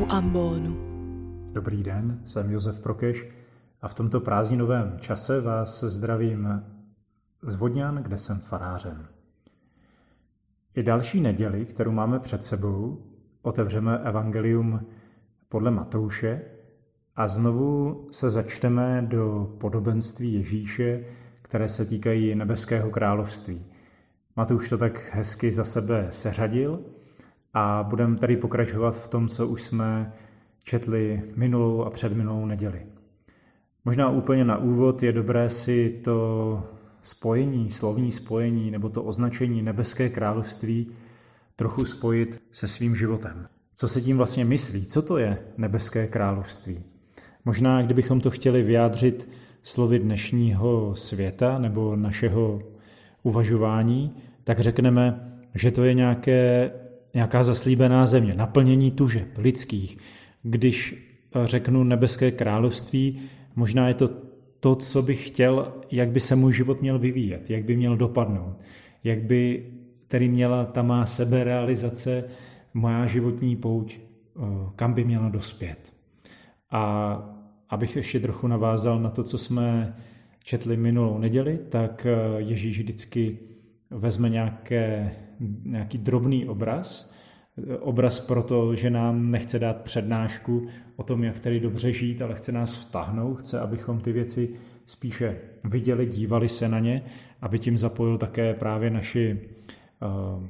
u ambonu. Dobrý den, jsem Josef Prokeš a v tomto prázdninovém čase vás zdravím z Vodňan, kde jsem farářem. I další neděli, kterou máme před sebou, otevřeme Evangelium podle Matouše a znovu se začteme do podobenství Ježíše, které se týkají nebeského království. Matouš to tak hezky za sebe seřadil a budeme tady pokračovat v tom, co už jsme četli minulou a předminulou neděli. Možná úplně na úvod je dobré si to spojení, slovní spojení nebo to označení nebeské království trochu spojit se svým životem. Co se tím vlastně myslí? Co to je nebeské království? Možná, kdybychom to chtěli vyjádřit slovy dnešního světa nebo našeho uvažování, tak řekneme, že to je nějaké, nějaká zaslíbená země, naplnění tužeb lidských. Když řeknu nebeské království, možná je to to, co bych chtěl, jak by se můj život měl vyvíjet, jak by měl dopadnout, jak by tedy měla ta má seberealizace, má životní pouť, eh, kam by měla dospět. A abych ještě trochu navázal na to, co jsme četli minulou neděli, tak eh, Ježíš vždycky vezme nějaké, nějaký drobný obraz, eh, obraz proto, že nám nechce dát přednášku o tom, jak tady dobře žít, ale chce nás vtahnout, chce, abychom ty věci spíše viděli, dívali se na ně, aby tím zapojil také právě naši uh,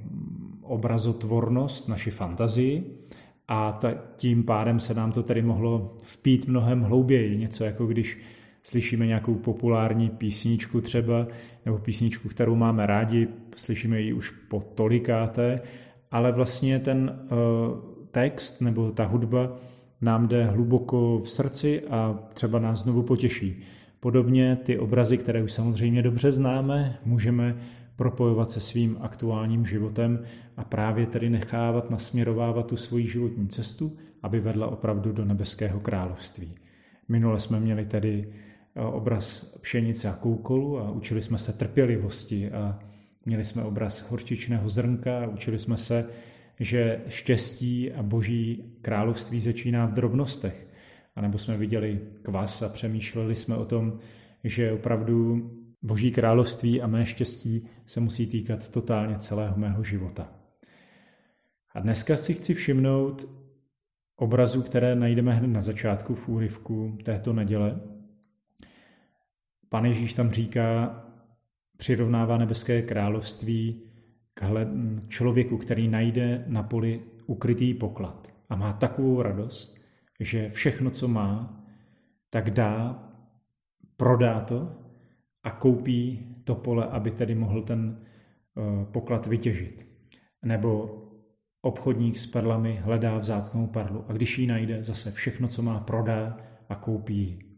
obrazotvornost, naši fantazii a tím pádem se nám to tedy mohlo vpít mnohem hlouběji. Něco jako když slyšíme nějakou populární písničku třeba, nebo písničku, kterou máme rádi, slyšíme ji už po tolikáté, ale vlastně ten uh, text nebo ta hudba nám jde hluboko v srdci a třeba nás znovu potěší. Podobně ty obrazy, které už samozřejmě dobře známe, můžeme propojovat se svým aktuálním životem a právě tedy nechávat nasměrovávat tu svoji životní cestu, aby vedla opravdu do nebeského království. Minule jsme měli tedy eh, obraz pšenice a koukolu a učili jsme se trpělivosti a měli jsme obraz horčičného zrnka a učili jsme se, že štěstí a boží království začíná v drobnostech. A nebo jsme viděli kvas a přemýšleli jsme o tom, že opravdu Boží království a mé štěstí se musí týkat totálně celého mého života. A dneska si chci všimnout obrazu, které najdeme hned na začátku v úryvku této neděle. Pan Ježíš tam říká, přirovnává nebeské království k člověku, který najde na poli ukrytý poklad a má takovou radost, že všechno, co má, tak dá, prodá to a koupí to pole, aby tedy mohl ten eh, poklad vytěžit. Nebo obchodník s perlami hledá vzácnou perlu a když ji najde, zase všechno, co má, prodá a koupí ji.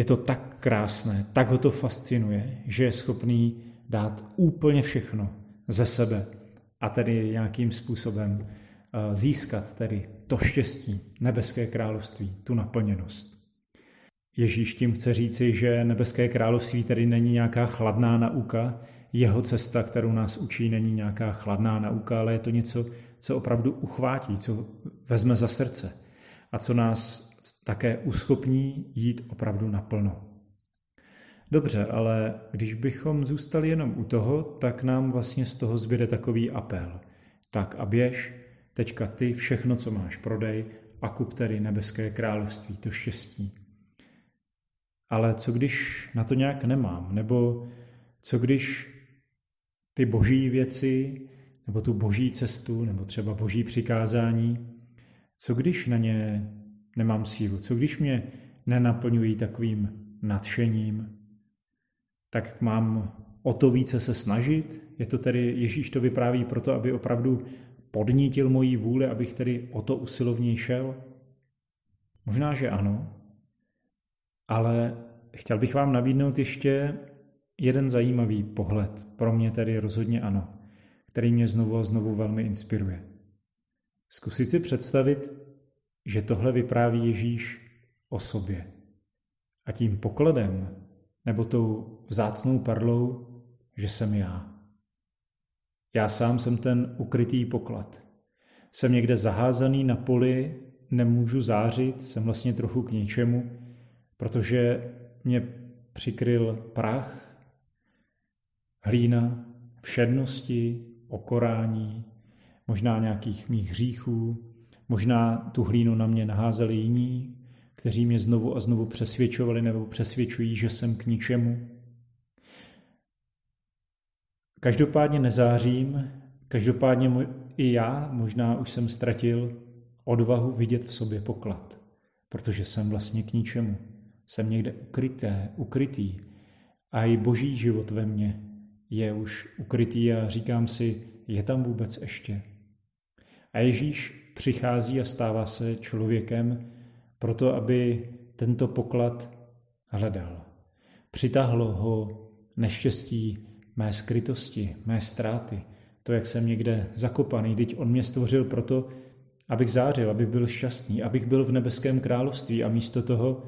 Je to tak krásné, tak ho to fascinuje, že je schopný dát úplně všechno ze sebe a tedy nějakým způsobem eh, získat tedy to štěstí, nebeské království, tu naplněnost. Ježíš tím chce říci, že nebeské království tedy není nějaká chladná nauka, jeho cesta, kterou nás učí, není nějaká chladná nauka, ale je to něco, co opravdu uchvátí, co vezme za srdce a co nás také uschopní jít opravdu naplno. Dobře, ale když bychom zůstali jenom u toho, tak nám vlastně z toho zbyde takový apel. Tak a běž, teďka ty všechno, co máš, prodej a kup tedy nebeské království, to štěstí. Ale co když na to nějak nemám? Nebo co když ty boží věci, nebo tu boží cestu, nebo třeba boží přikázání, co když na ně nemám sílu? Co když mě nenaplňují takovým nadšením? Tak mám o to více se snažit? Je to tedy, Ježíš to vypráví proto, aby opravdu podnítil moji vůli, abych tedy o to usilovněji šel? Možná, že ano, ale chtěl bych vám nabídnout ještě jeden zajímavý pohled, pro mě tedy rozhodně ano, který mě znovu a znovu velmi inspiruje. Zkusit si představit, že tohle vypráví Ježíš o sobě. A tím pokladem, nebo tou vzácnou perlou, že jsem já. Já sám jsem ten ukrytý poklad. Jsem někde zaházaný na poli, nemůžu zářit, jsem vlastně trochu k ničemu, protože mě přikryl prach, hlína, všednosti, okorání, možná nějakých mých hříchů, možná tu hlínu na mě naházeli jiní, kteří mě znovu a znovu přesvědčovali nebo přesvědčují, že jsem k ničemu. Každopádně nezářím, každopádně i já možná už jsem ztratil odvahu vidět v sobě poklad, protože jsem vlastně k ničemu. Jsem někde ukryté, ukrytý a i boží život ve mně je už ukrytý a říkám si, je tam vůbec ještě. A Ježíš přichází a stává se člověkem proto, aby tento poklad hledal. Přitahlo ho neštěstí mé skrytosti, mé ztráty, to, jak jsem někde zakopaný, teď on mě stvořil proto, abych zářil, abych byl šťastný, abych byl v nebeském království a místo toho,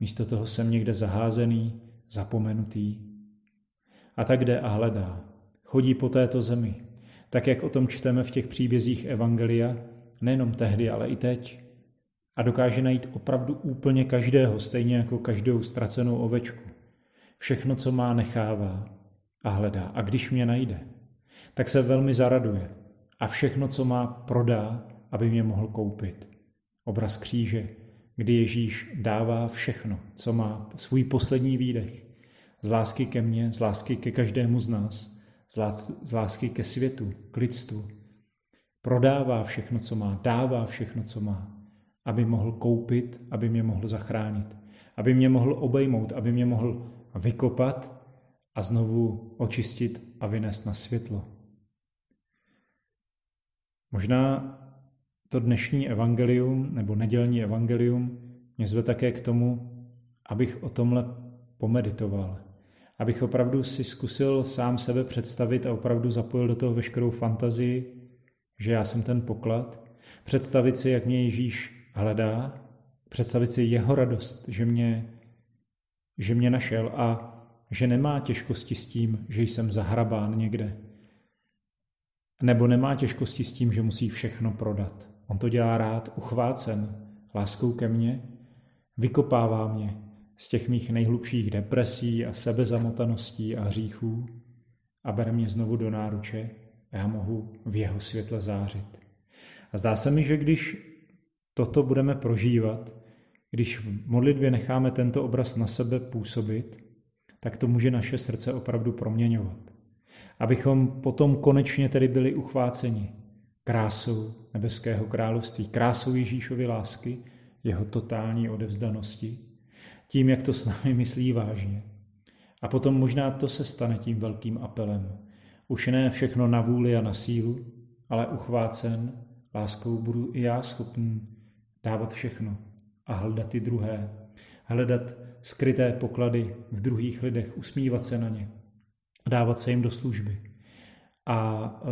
místo toho jsem někde zaházený, zapomenutý. A tak jde a hledá. Chodí po této zemi, tak jak o tom čteme v těch příbězích Evangelia, nejenom tehdy, ale i teď. A dokáže najít opravdu úplně každého, stejně jako každou ztracenou ovečku. Všechno, co má, nechává a hledá. A když mě najde, tak se velmi zaraduje a všechno, co má, prodá, aby mě mohl koupit. Obraz kříže, kdy Ježíš dává všechno, co má, svůj poslední výdech. Z lásky ke mně, z lásky ke každému z nás, z lásky ke světu, k lidstvu. Prodává všechno, co má, dává všechno, co má, aby mohl koupit, aby mě mohl zachránit, aby mě mohl obejmout, aby mě mohl vykopat a znovu očistit a vynést na světlo. Možná to dnešní evangelium nebo nedělní evangelium mě zve také k tomu, abych o tomhle pomeditoval. Abych opravdu si zkusil sám sebe představit a opravdu zapojil do toho veškerou fantazii, že já jsem ten poklad, představit si, jak mě Ježíš hledá, představit si jeho radost, že mě, že mě našel a že nemá těžkosti s tím, že jsem zahrabán někde, nebo nemá těžkosti s tím, že musí všechno prodat. On to dělá rád, uchvácen, láskou ke mně, vykopává mě z těch mých nejhlubších depresí a sebezamotaností a hříchů a bere mě znovu do náruče a já mohu v jeho světle zářit. A zdá se mi, že když toto budeme prožívat, když v modlitbě necháme tento obraz na sebe působit, tak to může naše srdce opravdu proměňovat abychom potom konečně tedy byli uchváceni krásou nebeského království, krásou Ježíšovy lásky, jeho totální odevzdanosti, tím, jak to s námi myslí vážně. A potom možná to se stane tím velkým apelem. Už ne všechno na vůli a na sílu, ale uchvácen láskou budu i já schopný dávat všechno a hledat ty druhé, hledat skryté poklady v druhých lidech, usmívat se na ně, dávat se jim do služby. A e,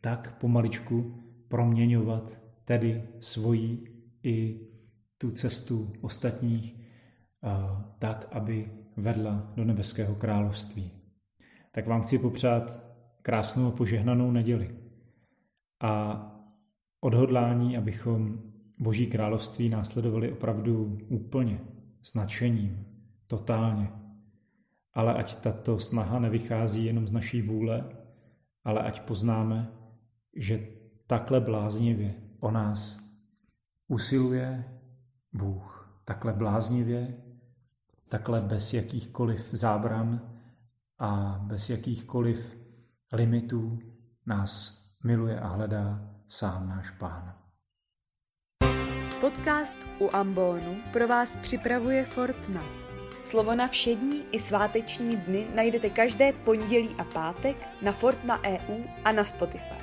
tak pomaličku proměňovat tedy svoji i tu cestu ostatních tak, aby vedla do nebeského království. Tak vám chci popřát krásnou a požehnanou neděli a odhodlání, abychom Boží království následovali opravdu úplně, s nadšením, totálně, ale ať tato snaha nevychází jenom z naší vůle, ale ať poznáme, že takhle bláznivě o nás usiluje Bůh. Takhle bláznivě, takhle bez jakýchkoliv zábran a bez jakýchkoliv limitů nás miluje a hledá sám náš Pán. Podcast u Ambonu pro vás připravuje Fortna. Slovo na všední i sváteční dny najdete každé pondělí a pátek na Fortna EU a na Spotify.